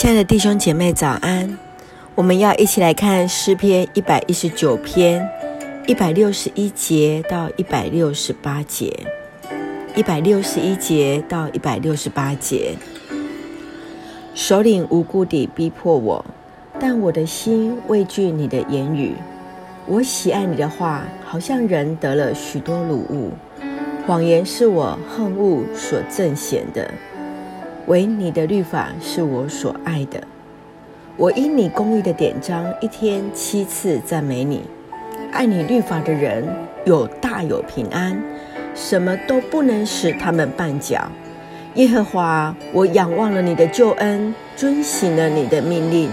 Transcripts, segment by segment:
亲爱的弟兄姐妹，早安！我们要一起来看诗篇一百一十九篇一百六十一节到一百六十八节，一百六十一节到一百六十八节。首领无故地逼迫我，但我的心畏惧你的言语。我喜爱你的话，好像人得了许多鲁物。谎言是我恨恶所憎显的，唯你的律法是我所爱的。我因你公义的典章，一天七次赞美你。爱你律法的人有大有平安，什么都不能使他们绊脚。耶和华，我仰望了你的救恩，遵行了你的命令。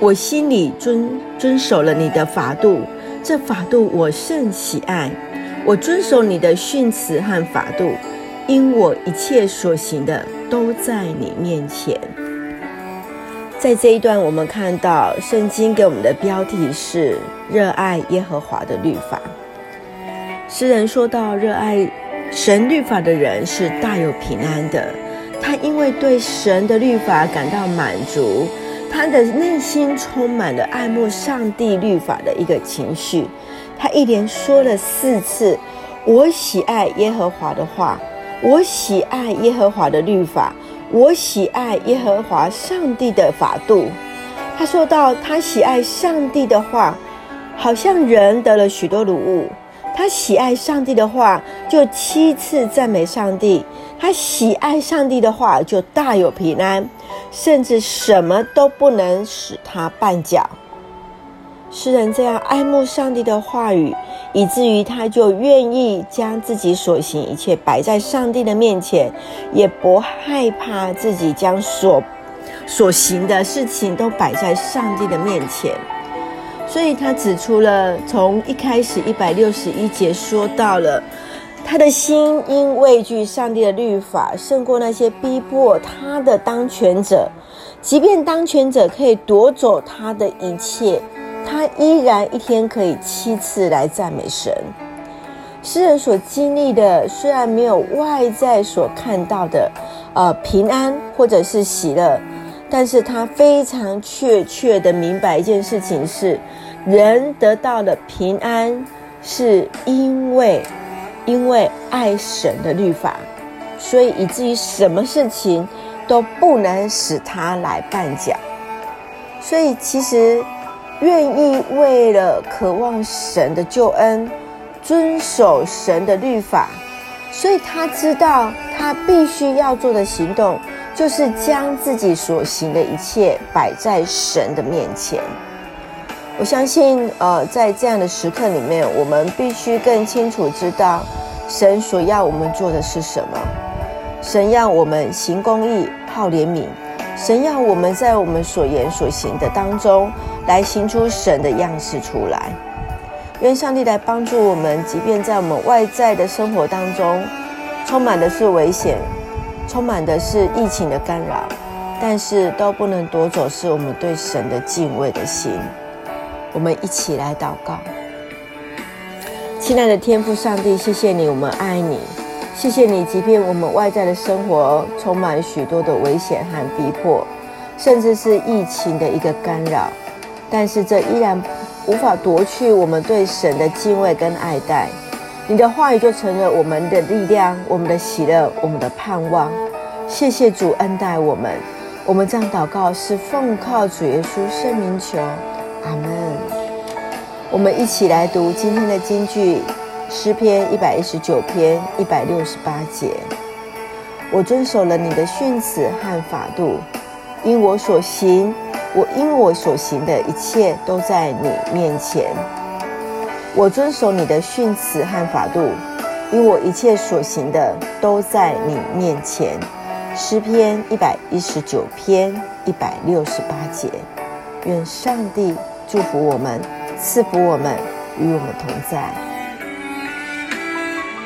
我心里遵遵守了你的法度，这法度我甚喜爱。我遵守你的训词和法度，因我一切所行的都在你面前。在这一段，我们看到圣经给我们的标题是“热爱耶和华的律法”。诗人说到，热爱神律法的人是大有平安的。他因为对神的律法感到满足，他的内心充满了爱慕上帝律法的一个情绪。他一连说了四次：“我喜爱耶和华的话，我喜爱耶和华的律法，我喜爱耶和华上帝的法度。”他说到，他喜爱上帝的话，好像人得了许多礼物。他喜爱上帝的话，就七次赞美上帝。他喜爱上帝的话，就大有平安，甚至什么都不能使他绊脚。诗人这样爱慕上帝的话语，以至于他就愿意将自己所行一切摆在上帝的面前，也不害怕自己将所所行的事情都摆在上帝的面前。所以他指出了从一开始一百六十一节说到了，他的心因畏惧上帝的律法胜过那些逼迫他的当权者，即便当权者可以夺走他的一切。他依然一天可以七次来赞美神。诗人所经历的虽然没有外在所看到的，呃，平安或者是喜乐，但是他非常确切的明白一件事情是：人得到的平安，是因为因为爱神的律法，所以以至于什么事情都不能使他来绊脚。所以其实。愿意为了渴望神的救恩，遵守神的律法，所以他知道他必须要做的行动，就是将自己所行的一切摆在神的面前。我相信，呃，在这样的时刻里面，我们必须更清楚知道，神所要我们做的是什么。神要我们行公义、好怜悯。神要我们在我们所言所行的当中，来行出神的样式出来。愿上帝来帮助我们，即便在我们外在的生活当中，充满的是危险，充满的是疫情的干扰，但是都不能夺走是我们对神的敬畏的心。我们一起来祷告，亲爱的天父上帝，谢谢你，我们爱你。谢谢你，即便我们外在的生活充满许多的危险和逼迫，甚至是疫情的一个干扰，但是这依然无法夺去我们对神的敬畏跟爱戴。你的话语就成了我们的力量，我们的喜乐，我们的盼望。谢谢主恩待我们，我们这样祷告是奉靠主耶稣圣名求，阿门。我们一起来读今天的金句。诗篇一百一十九篇一百六十八节，我遵守了你的训词和法度，因我所行，我因我所行的一切都在你面前。我遵守你的训词和法度，因我一切所行的都在你面前。诗篇一百一十九篇一百六十八节，愿上帝祝福我们，赐福我们，与我们同在。